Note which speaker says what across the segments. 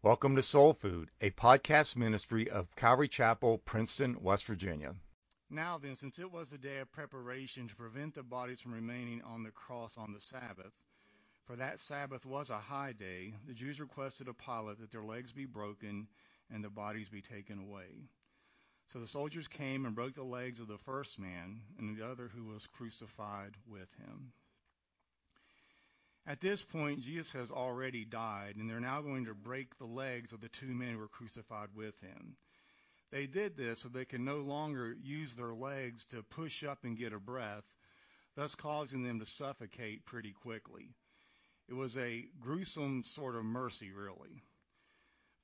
Speaker 1: Welcome to Soul Food, a podcast ministry of Calvary Chapel, Princeton, West Virginia.
Speaker 2: Now then, since it was the day of preparation to prevent the bodies from remaining on the cross on the Sabbath, for that Sabbath was a high day, the Jews requested of Pilate that their legs be broken and the bodies be taken away. So the soldiers came and broke the legs of the first man and the other who was crucified with him. At this point, Jesus has already died, and they're now going to break the legs of the two men who were crucified with him. They did this so they can no longer use their legs to push up and get a breath, thus causing them to suffocate pretty quickly. It was a gruesome sort of mercy, really.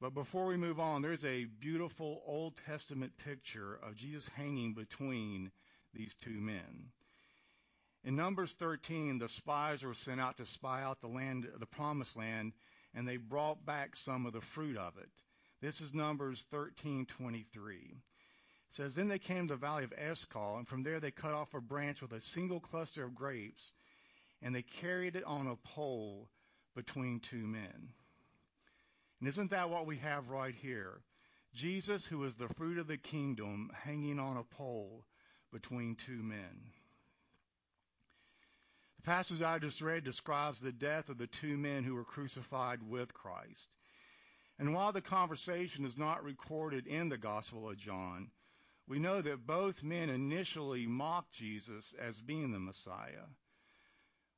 Speaker 2: But before we move on, there's a beautiful Old Testament picture of Jesus hanging between these two men. In Numbers 13, the spies were sent out to spy out the land, the promised land, and they brought back some of the fruit of it. This is Numbers 13:23. It says, Then they came to the valley of Eshcol, and from there they cut off a branch with a single cluster of grapes, and they carried it on a pole between two men. And isn't that what we have right here? Jesus, who is the fruit of the kingdom, hanging on a pole between two men passage I just read describes the death of the two men who were crucified with Christ. And while the conversation is not recorded in the Gospel of John, we know that both men initially mocked Jesus as being the Messiah.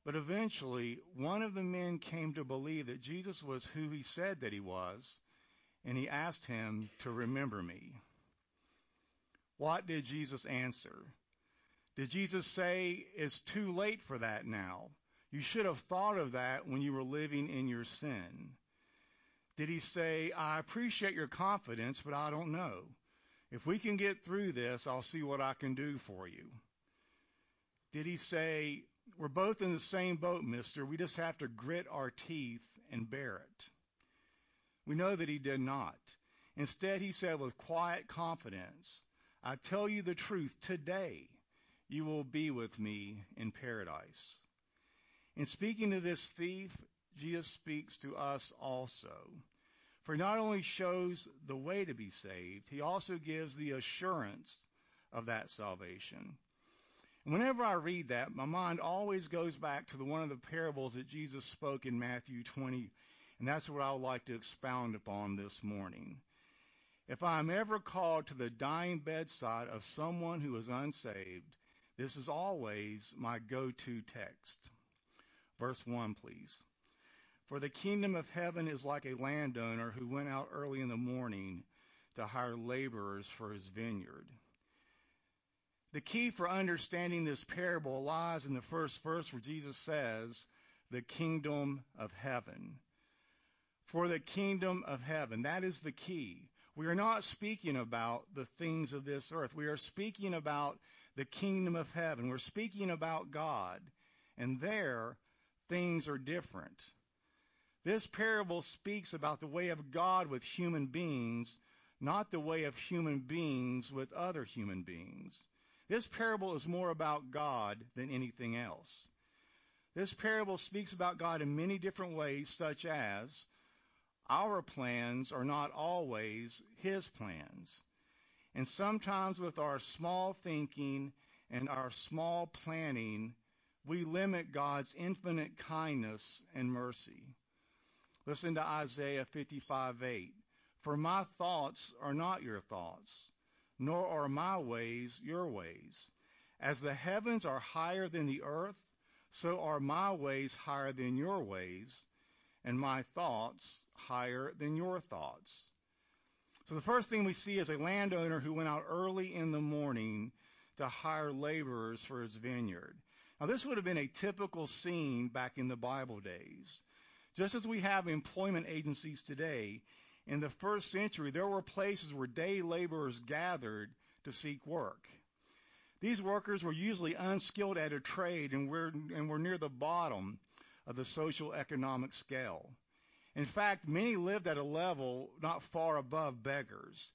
Speaker 2: But eventually, one of the men came to believe that Jesus was who he said that he was, and he asked him to remember me. What did Jesus answer? Did Jesus say it's too late for that now? You should have thought of that when you were living in your sin. Did he say, I appreciate your confidence, but I don't know. If we can get through this, I'll see what I can do for you. Did he say, we're both in the same boat, mister. We just have to grit our teeth and bear it. We know that he did not. Instead, he said with quiet confidence, I tell you the truth today you will be with me in paradise. In speaking to this thief, Jesus speaks to us also. For he not only shows the way to be saved, he also gives the assurance of that salvation. Whenever I read that, my mind always goes back to the one of the parables that Jesus spoke in Matthew 20, and that's what I would like to expound upon this morning. If I am ever called to the dying bedside of someone who is unsaved, this is always my go-to text. Verse 1, please. For the kingdom of heaven is like a landowner who went out early in the morning to hire laborers for his vineyard. The key for understanding this parable lies in the first verse where Jesus says, the kingdom of heaven. For the kingdom of heaven. That is the key. We are not speaking about the things of this earth. We are speaking about the kingdom of heaven. We're speaking about God, and there things are different. This parable speaks about the way of God with human beings, not the way of human beings with other human beings. This parable is more about God than anything else. This parable speaks about God in many different ways, such as our plans are not always His plans. And sometimes with our small thinking and our small planning, we limit God's infinite kindness and mercy. Listen to Isaiah 55:8. For my thoughts are not your thoughts, nor are my ways your ways. As the heavens are higher than the earth, so are my ways higher than your ways, and my thoughts higher than your thoughts. So the first thing we see is a landowner who went out early in the morning to hire laborers for his vineyard. Now this would have been a typical scene back in the Bible days. Just as we have employment agencies today, in the first century there were places where day laborers gathered to seek work. These workers were usually unskilled at a trade and were, and were near the bottom of the social economic scale. In fact, many lived at a level not far above beggars.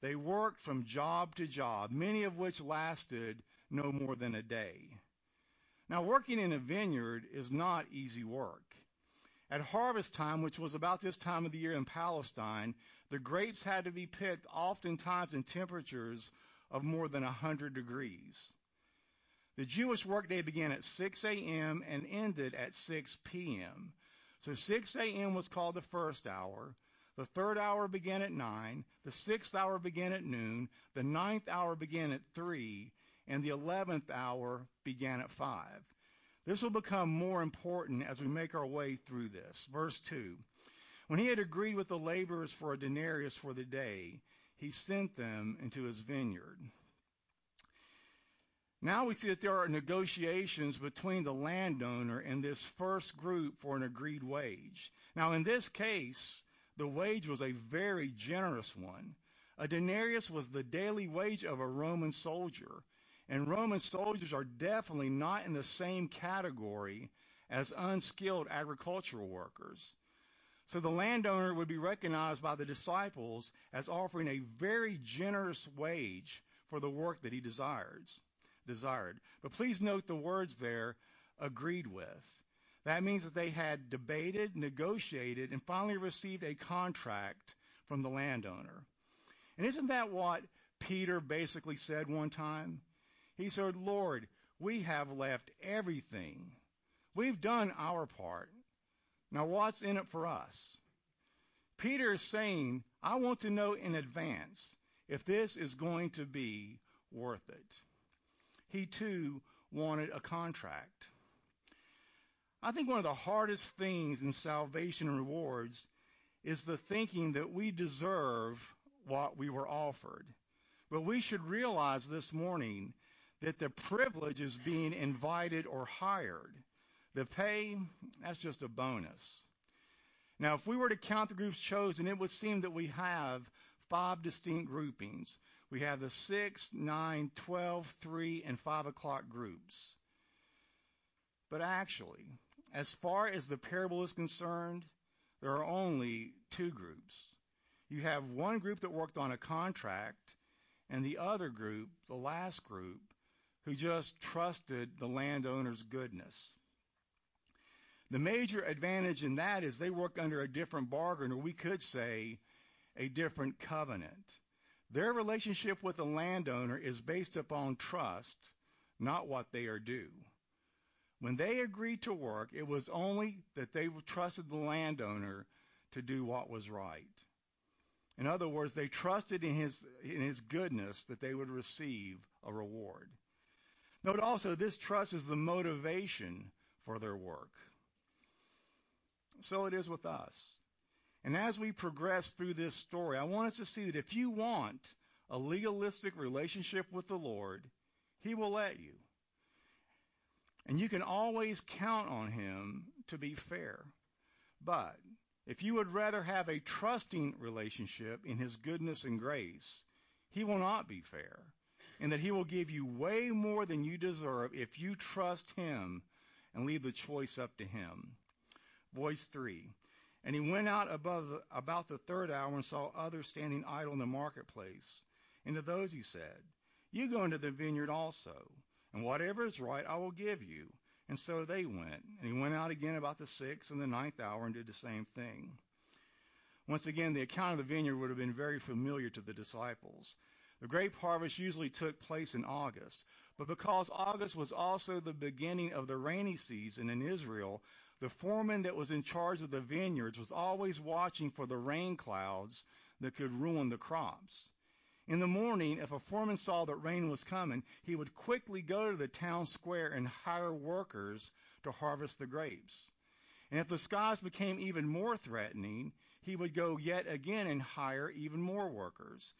Speaker 2: They worked from job to job, many of which lasted no more than a day. Now, working in a vineyard is not easy work. At harvest time, which was about this time of the year in Palestine, the grapes had to be picked oftentimes in temperatures of more than 100 degrees. The Jewish workday began at 6 a.m. and ended at 6 p.m. So 6 a.m. was called the first hour. The third hour began at 9. The sixth hour began at noon. The ninth hour began at 3. And the eleventh hour began at 5. This will become more important as we make our way through this. Verse 2. When he had agreed with the laborers for a denarius for the day, he sent them into his vineyard. Now we see that there are negotiations between the landowner and this first group for an agreed wage. Now in this case, the wage was a very generous one. A denarius was the daily wage of a Roman soldier. And Roman soldiers are definitely not in the same category as unskilled agricultural workers. So the landowner would be recognized by the disciples as offering a very generous wage for the work that he desires, desired. But please note the words there, agreed with. That means that they had debated, negotiated, and finally received a contract from the landowner. And isn't that what Peter basically said one time? He said, Lord, we have left everything. We've done our part. Now what's in it for us? Peter is saying, I want to know in advance if this is going to be worth it. He too wanted a contract. I think one of the hardest things in salvation and rewards is the thinking that we deserve what we were offered. But we should realize this morning that the privilege is being invited or hired. The pay, that's just a bonus. Now, if we were to count the groups chosen, it would seem that we have five distinct groupings. We have the 6, 9, 12, 3, and 5 o'clock groups. But actually, as far as the parable is concerned, there are only two groups. You have one group that worked on a contract, and the other group, the last group, who just trusted the landowner's goodness. The major advantage in that is they work under a different bargain, or we could say a different covenant. Their relationship with the landowner is based upon trust, not what they are due. When they agreed to work, it was only that they trusted the landowner to do what was right. In other words, they trusted in his, in his goodness that they would receive a reward. Note also, this trust is the motivation for their work. So it is with us. And as we progress through this story, I want us to see that if you want a legalistic relationship with the Lord, He will let you. And you can always count on Him to be fair. But if you would rather have a trusting relationship in His goodness and grace, He will not be fair and that he will give you way more than you deserve if you trust him and leave the choice up to him. Voice 3. And he went out above about the third hour and saw others standing idle in the marketplace. And to those he said, You go into the vineyard also, and whatever is right I will give you. And so they went. And he went out again about the sixth and the ninth hour and did the same thing. Once again, the account of the vineyard would have been very familiar to the disciples. The grape harvest usually took place in August, but because August was also the beginning of the rainy season in Israel, the foreman that was in charge of the vineyards was always watching for the rain clouds that could ruin the crops. In the morning, if a foreman saw that rain was coming, he would quickly go to the town square and hire workers to harvest the grapes. And if the skies became even more threatening, he would go yet again and hire even more workers.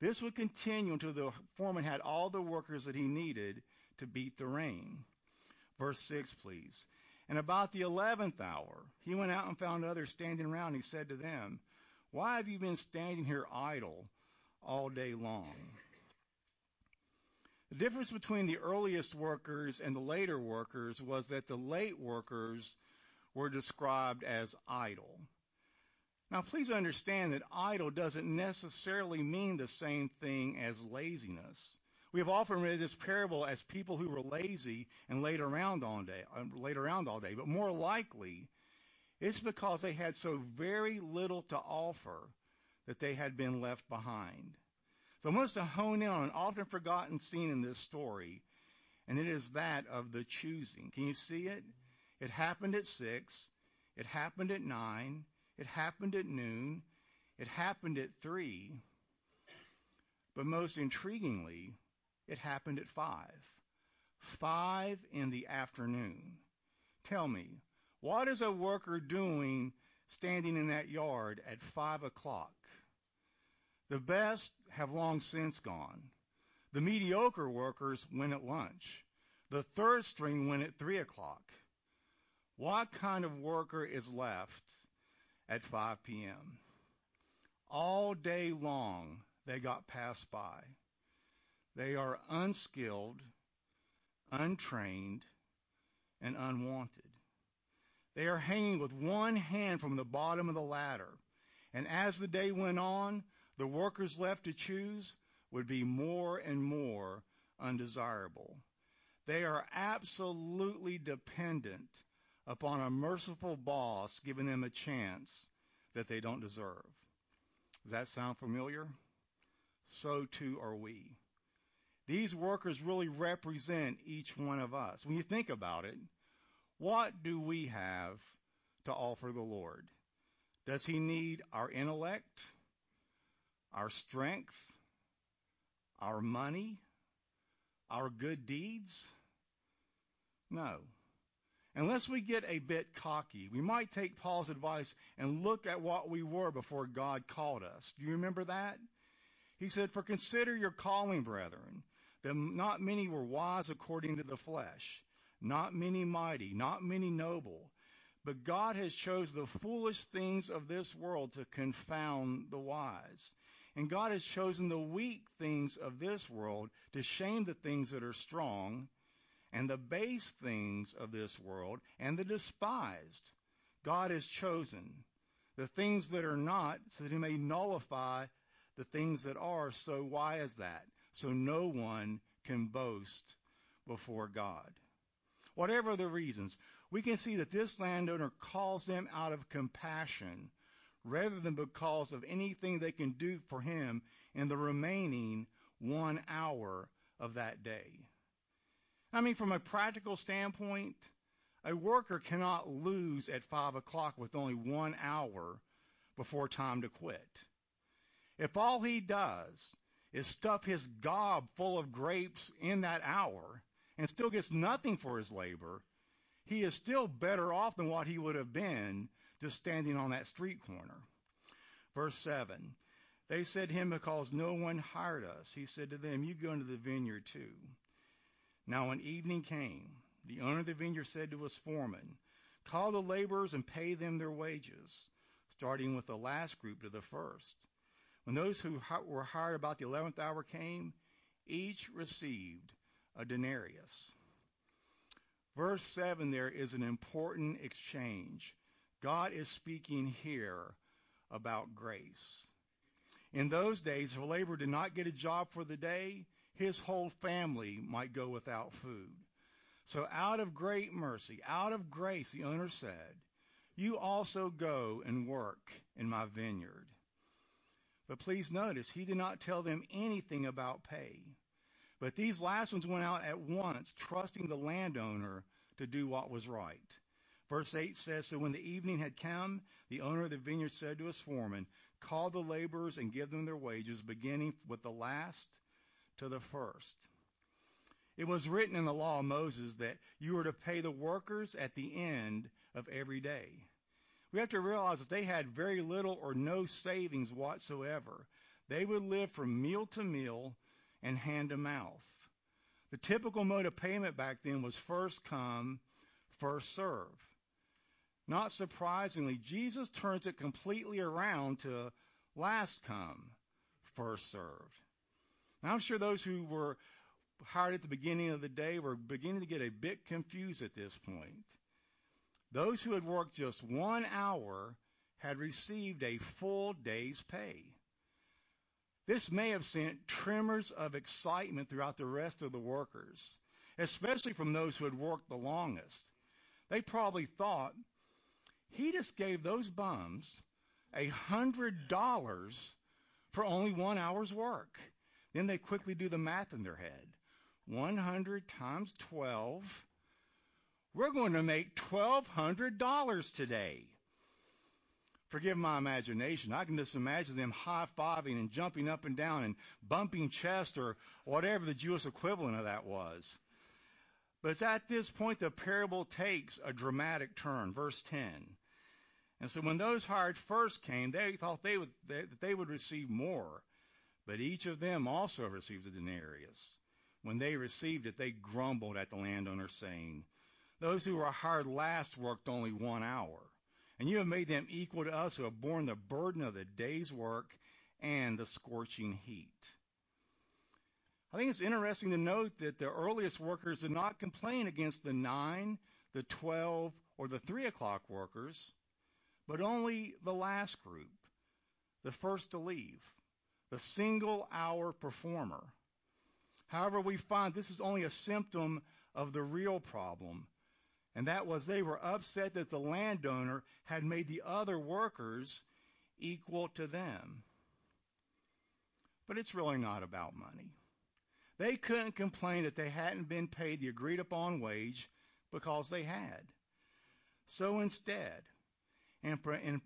Speaker 2: This would continue until the foreman had all the workers that he needed to beat the rain. Verse 6, please. And about the eleventh hour, he went out and found others standing around. He said to them, Why have you been standing here idle all day long? The difference between the earliest workers and the later workers was that the late workers were described as idle. Now, please understand that idle doesn't necessarily mean the same thing as laziness. We have often read this parable as people who were lazy and laid around all day, uh, laid around all day. But more likely, It's because they had so very little to offer that they had been left behind. So I want us to hone in on an often forgotten scene in this story, and it is that of the choosing. Can you see it? It happened at 6. It happened at 9. It happened at noon. It happened at 3. But most intriguingly, it happened at 5. 5 in the afternoon. Tell me, what is a worker doing standing in that yard at 5 o'clock? The best have long since gone. The mediocre workers went at lunch. The third string went at 3 o'clock. What kind of worker is left at 5 p.m.? All day long they got passed by. They are unskilled, untrained, and unwanted. They are hanging with one hand from the bottom of the ladder. And as the day went on, the workers left to choose would be more and more undesirable. They are absolutely dependent upon a merciful boss giving them a chance that they don't deserve. Does that sound familiar? So too are we. These workers really represent each one of us. When you think about it, what do we have to offer the Lord? Does he need our intellect, our strength, our money, our good deeds? No. Unless we get a bit cocky, we might take Paul's advice and look at what we were before God called us. Do you remember that? He said, For consider your calling, brethren, that not many were wise according to the flesh, not many mighty, not many noble, but God has chose the foolish things of this world to confound the wise. And God has chosen the weak things of this world to shame the things that are strong and the base things of this world and the despised. God has chosen the things that are not so that he may nullify the things that are. So why is that? So no one can boast before God. Whatever the reasons, we can see that this landowner calls them out of compassion rather than because of anything they can do for him in the remaining one hour of that day. I mean, from a practical standpoint, a worker cannot lose at five o'clock with only one hour before time to quit. If all he does is stuff his gob full of grapes in that hour and still gets nothing for his labor, he is still better off than what he would have been just standing on that street corner. Verse 7. They said to him, Because no one hired us. He said to them, You go into the vineyard too. Now when evening came, the owner of the vineyard said to his foreman, Call the laborers and pay them their wages, starting with the last group to the first. When those who were hired about the eleventh hour came, each received a denarius. Verse 7 there is an important exchange. God is speaking here about grace. In those days, if a laborer did not get a job for the day, his whole family might go without food. So out of great mercy, out of grace, the owner said, you also go and work in my vineyard. But please notice, he did not tell them anything about pay. But these last ones went out at once, trusting the landowner to do what was right. Verse 8 says, So when the evening had come, the owner of the vineyard said to his foreman, Call the laborers and give them their wages, beginning with the last to the first. It was written in the law of Moses that you were to pay the workers at the end of every day. We have to realize that they had very little or no savings whatsoever. They would live from meal to meal and hand to mouth. The typical mode of payment back then was first come, first serve. Not surprisingly, Jesus turns it completely around to last come, first served. Now, I'm sure those who were hired at the beginning of the day were beginning to get a bit confused at this point. Those who had worked just one hour had received a full day's pay. This may have sent tremors of excitement throughout the rest of the workers, especially from those who had worked the longest. They probably thought, He just gave those bums a hundred dollars for only one hour's work. Then they quickly do the math in their head. 100 times 12. We're going to make $1,200 today. Forgive my imagination. I can just imagine them high fiving and jumping up and down and bumping chest or whatever the Jewish equivalent of that was. But at this point the parable takes a dramatic turn. Verse 10. And so when those hired first came, they thought they would, that they would receive more. But each of them also received a denarius. When they received it, they grumbled at the landowner, saying, Those who were hired last worked only one hour, and you have made them equal to us who have borne the burden of the day's work and the scorching heat. I think it's interesting to note that the earliest workers did not complain against the 9, the 12, or the 3 o'clock workers, but only the last group, the first to leave, the single hour performer. However, we find this is only a symptom of the real problem, and that was they were upset that the landowner had made the other workers equal to them. But it's really not about money. They couldn't complain that they hadn't been paid the agreed upon wage because they had. So instead, and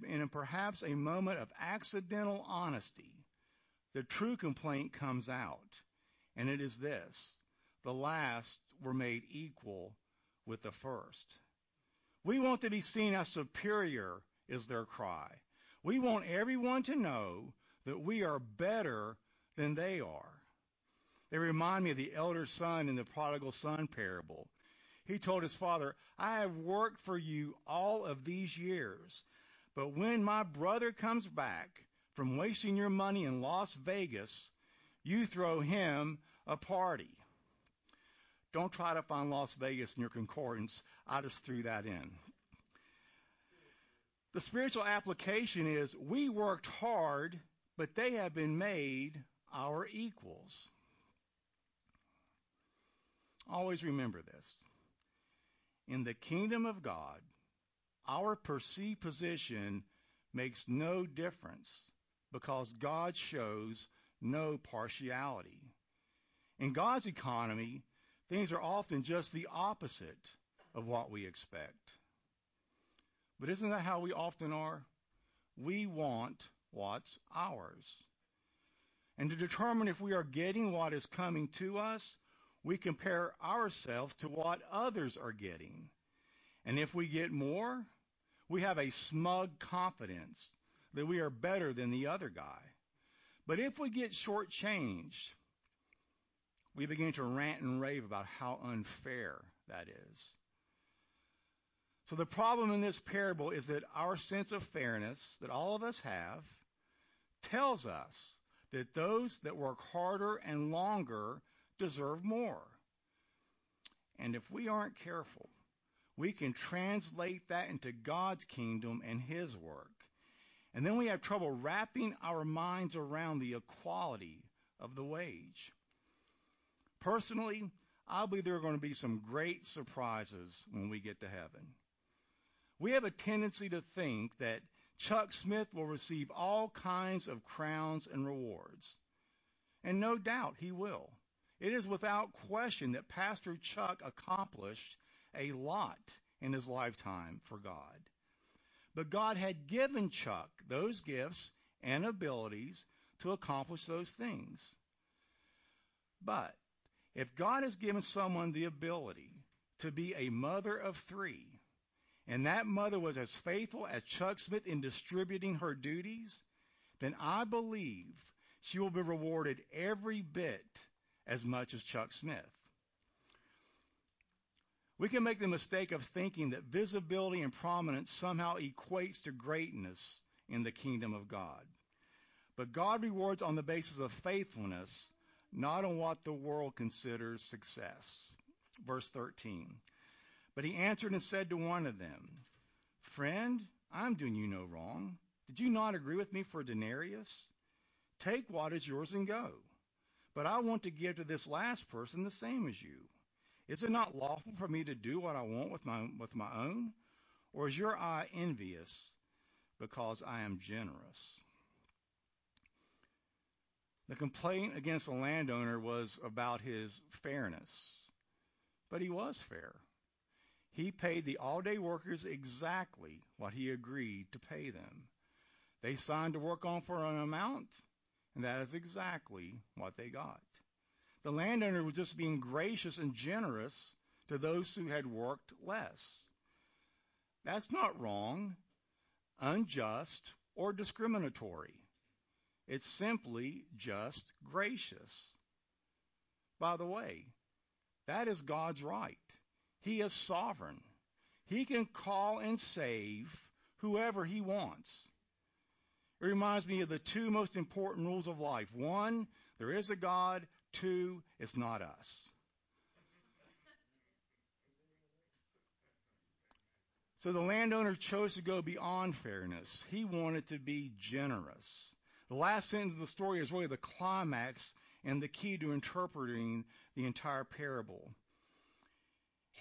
Speaker 2: in perhaps a moment of accidental honesty, the true complaint comes out and it is this the last were made equal with the first. We want to be seen as superior, is their cry. We want everyone to know that we are better than they are. They remind me of the elder son in the prodigal son parable. He told his father, I have worked for you all of these years, but when my brother comes back from wasting your money in Las Vegas, you throw him a party. Don't try to find Las Vegas in your concordance. I just threw that in. The spiritual application is we worked hard, but they have been made our equals. Always remember this. In the kingdom of God, our perceived position makes no difference because God shows no partiality. In God's economy, things are often just the opposite of what we expect. But isn't that how we often are? We want what's ours. And to determine if we are getting what is coming to us, we compare ourselves to what others are getting. And if we get more, we have a smug confidence that we are better than the other guy. But if we get shortchanged, we begin to rant and rave about how unfair that is. So the problem in this parable is that our sense of fairness that all of us have tells us that those that work harder and longer deserve more. And if we aren't careful, we can translate that into God's kingdom and His work. And then we have trouble wrapping our minds around the equality of the wage. Personally, I believe there are going to be some great surprises when we get to heaven. We have a tendency to think that Chuck Smith will receive all kinds of crowns and rewards. And no doubt he will. It is without question that Pastor Chuck accomplished a lot in his lifetime for God. But God had given Chuck those gifts and abilities to accomplish those things. But if God has given someone the ability to be a mother of three, and that mother was as faithful as Chuck Smith in distributing her duties, then I believe she will be rewarded every bit as much as Chuck Smith. We can make the mistake of thinking that visibility and prominence somehow equates to greatness in the kingdom of God. But God rewards on the basis of faithfulness, not on what the world considers success. Verse 13. But he answered and said to one of them, Friend, I'm doing you no wrong. Did you not agree with me for a denarius? Take what is yours and go. But I want to give to this last person the same as you. Is it not lawful for me to do what I want with my, with my own? Or is your eye envious because I am generous? The complaint against the landowner was about his fairness, but he was fair. He paid the all day workers exactly what he agreed to pay them. They signed to work on for an amount, and that is exactly what they got. The landowner was just being gracious and generous to those who had worked less. That's not wrong, unjust, or discriminatory. It's simply just gracious. By the way, that is God's right. He is sovereign. He can call and save whoever he wants. It reminds me of the two most important rules of life. One, there is a God. Two, it's not us. So the landowner chose to go beyond fairness. He wanted to be generous. The last sentence of the story is really the climax and the key to interpreting the entire parable.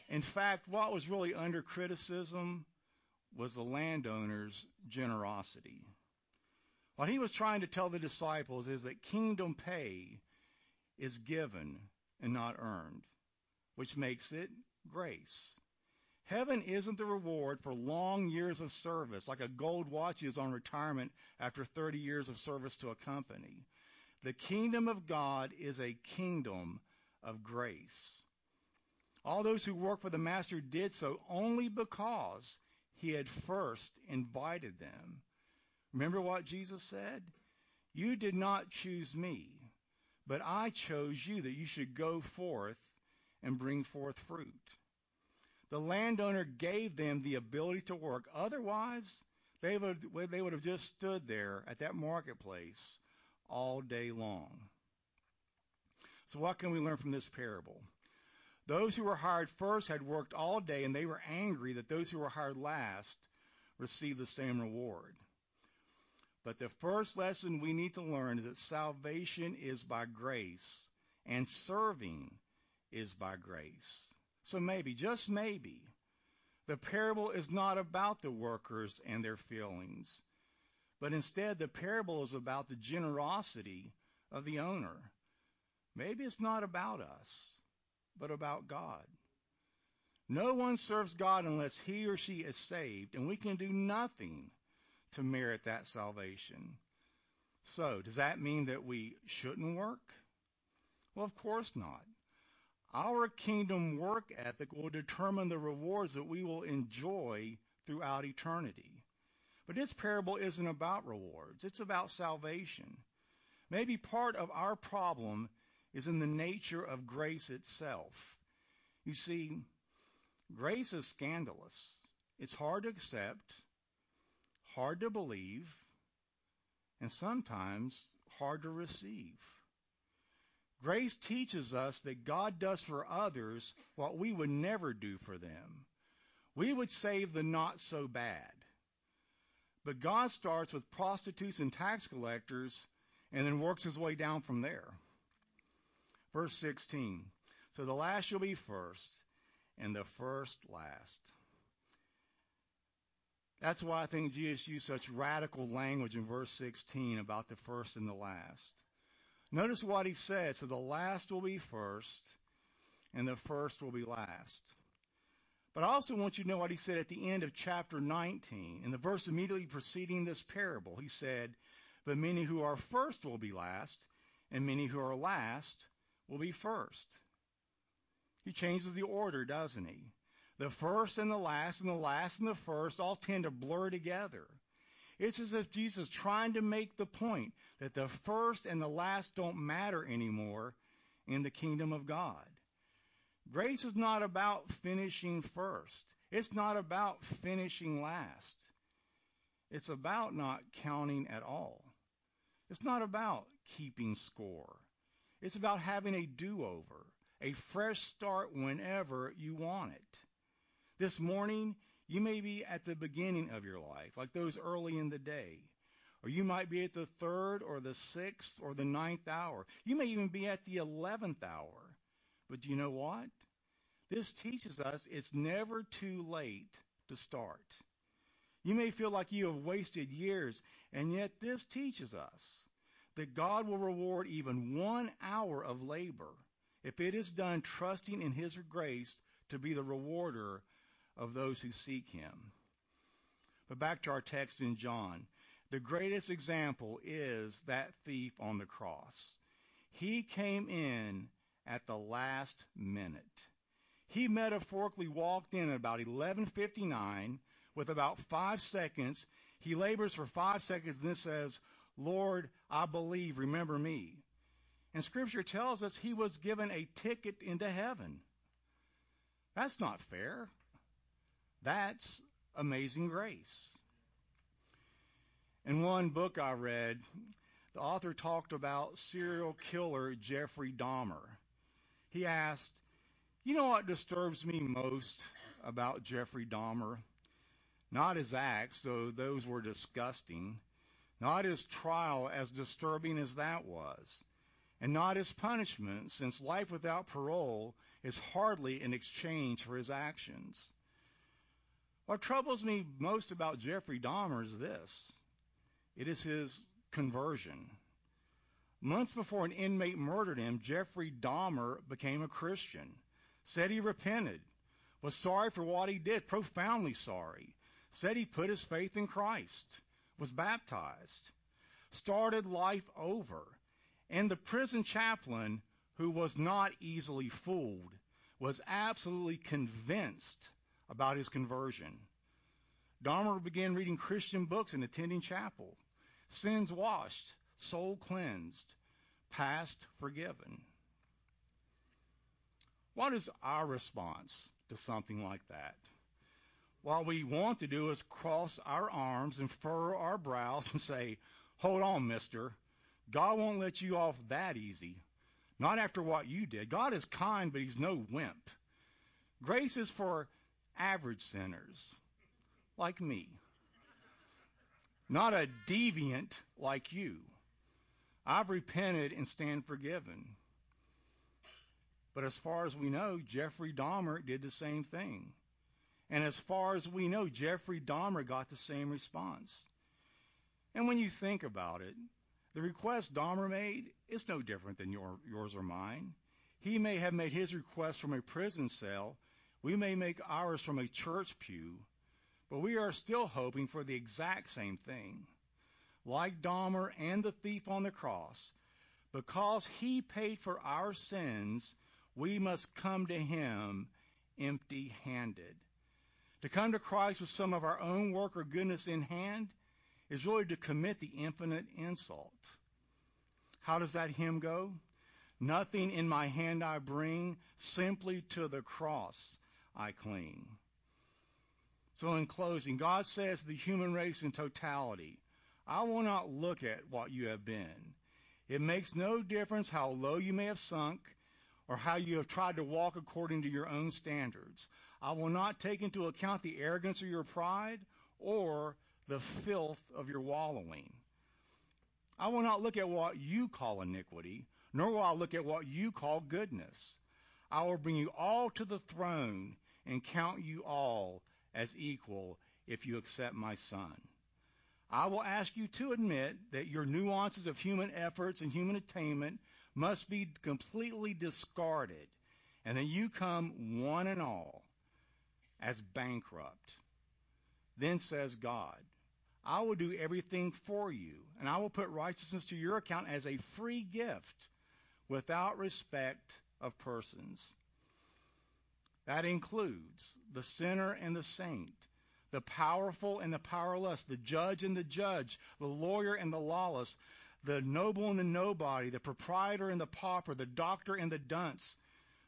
Speaker 2: In fact, what was really under criticism was the landowner's generosity. What he was trying to tell the disciples is that kingdom pay is given and not earned, which makes it grace. Heaven isn't the reward for long years of service, like a gold watch is on retirement after 30 years of service to a company. The kingdom of God is a kingdom of grace. All those who worked for the Master did so only because he had first invited them. Remember what Jesus said? You did not choose me, but I chose you that you should go forth and bring forth fruit. The landowner gave them the ability to work. Otherwise, they would, they would have just stood there at that marketplace all day long. So what can we learn from this parable? Those who were hired first had worked all day and they were angry that those who were hired last received the same reward. But the first lesson we need to learn is that salvation is by grace and serving is by grace. So maybe, just maybe, the parable is not about the workers and their feelings, but instead the parable is about the generosity of the owner. Maybe it's not about us, but about God. No one serves God unless he or she is saved, and we can do nothing to merit that salvation. So, does that mean that we shouldn't work? Well, of course not. Our kingdom work ethic will determine the rewards that we will enjoy throughout eternity. But this parable isn't about rewards, it's about salvation. Maybe part of our problem is in the nature of grace itself. You see, grace is scandalous. It's hard to accept, hard to believe, and sometimes hard to receive. Grace teaches us that God does for others what we would never do for them. We would save the not so bad. But God starts with prostitutes and tax collectors and then works his way down from there. Verse 16. So the last shall be first, and the first last. That's why I think Jesus used such radical language in verse 16 about the first and the last. Notice what he said. So the last will be first, and the first will be last. But I also want you to know what he said at the end of chapter 19. In the verse immediately preceding this parable, he said, But many who are first will be last, and many who are last will be first. He changes the order, doesn't he? The first and the last and the last and the first all tend to blur together. It's as if Jesus is trying to make the point that the first and the last don't matter anymore in the kingdom of God. Grace is not about finishing first. It's not about finishing last. It's about not counting at all. It's not about keeping score. It's about having a do-over, a fresh start whenever you want it. This morning, you may be at the beginning of your life, like those early in the day. Or you might be at the third or the sixth or the ninth hour. You may even be at the eleventh hour. But do you know what? This teaches us it's never too late to start. You may feel like you have wasted years, and yet this teaches us that God will reward even one hour of labor if it is done trusting in His grace to be the rewarder of those who seek Him. But back to our text in John. The greatest example is that thief on the cross. He came in at the last minute. He metaphorically walked in at about 11:59 with about 5 seconds. He labors for 5 seconds and then says, "Lord, I believe, remember me." And scripture tells us he was given a ticket into heaven. That's not fair. That's amazing grace. In one book I read, the author talked about serial killer Jeffrey Dahmer. He asked, You know what disturbs me most about Jeffrey Dahmer? Not his acts, though those were disgusting. Not his trial, as disturbing as that was. And not his punishment, since life without parole is hardly an exchange for his actions. What troubles me most about Jeffrey Dahmer is this. It is his conversion. Months before an inmate murdered him, Jeffrey Dahmer became a Christian, said he repented, was sorry for what he did, profoundly sorry, said he put his faith in Christ, was baptized, started life over, and the prison chaplain, who was not easily fooled, was absolutely convinced about his conversion. Dahmer began reading Christian books and attending chapel. Sins washed, soul cleansed, past forgiven. What is our response to something like that? What we want to do is cross our arms and furrow our brows and say, Hold on, mister. God won't let you off that easy. Not after what you did. God is kind, but he's no wimp. Grace is for average sinners like me not a deviant like you. I've repented and stand forgiven. But as far as we know, Jeffrey Dahmer did the same thing. And as far as we know, Jeffrey Dahmer got the same response. And when you think about it, the request Dahmer made is no different than your, yours or mine. He may have made his request from a prison cell. We may make ours from a church pew. But we are still hoping for the exact same thing. Like Dahmer and the thief on the cross, because he paid for our sins, we must come to him empty handed. To come to Christ with some of our own work or goodness in hand is really to commit the infinite insult. How does that hymn go? Nothing in my hand I bring, simply to the cross I cling. So in closing, God says to the human race in totality, I will not look at what you have been. It makes no difference how low you may have sunk or how you have tried to walk according to your own standards. I will not take into account the arrogance of your pride or the filth of your wallowing. I will not look at what you call iniquity, nor will I look at what you call goodness. I will bring you all to the throne and count you all as equal if you accept my son. I will ask you to admit that your nuances of human efforts and human attainment must be completely discarded, and that you come one and all as bankrupt. Then says God, I will do everything for you, and I will put righteousness to your account as a free gift without respect of persons. That includes the sinner and the saint, the powerful and the powerless, the judge and the judge, the lawyer and the lawless, the noble and the nobody, the proprietor and the pauper, the doctor and the dunce,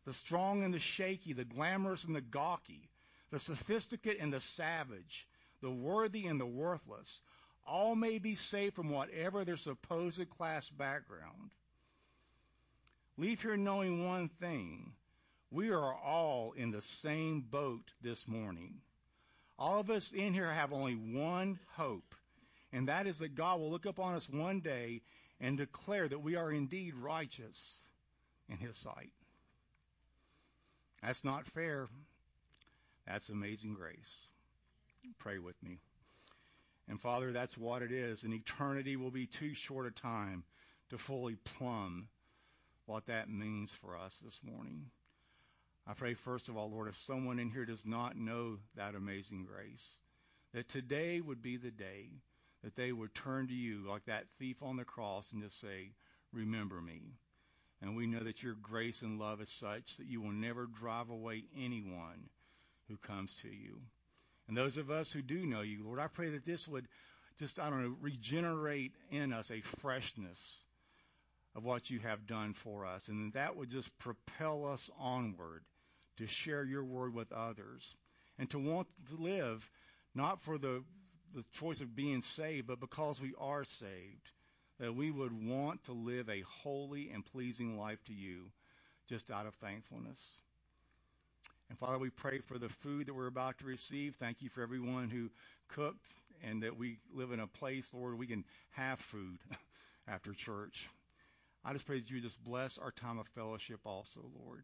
Speaker 2: the strong and the shaky, the glamorous and the gawky, the sophisticate and the savage, the worthy and the worthless, all may be saved from whatever their supposed class background. Leave here knowing one thing we are all in the same boat this morning. All of us in here have only one hope, and that is that God will look upon us one day and declare that we are indeed righteous in His sight. That's not fair. That's amazing grace. Pray with me. And Father, that's what it is. An eternity will be too short a time to fully plumb what that means for us this morning. I pray, first of all, Lord, if someone in here does not know that amazing grace, that today would be the day that they would turn to you like that thief on the cross and just say, Remember me. And we know that your grace and love is such that you will never drive away anyone who comes to you. And those of us who do know you, Lord, I pray that this would just, I don't know, regenerate in us a freshness of what you have done for us. And that would just propel us onward to share your word with others and to want to live not for the, the choice of being saved, but because we are saved, that we would want to live a holy and pleasing life to you just out of thankfulness. And Father, we pray for the food that we're about to receive. Thank you for everyone who cooked and that we live in a place, Lord, we can have food after church. I just pray that you just bless our time of fellowship also, Lord.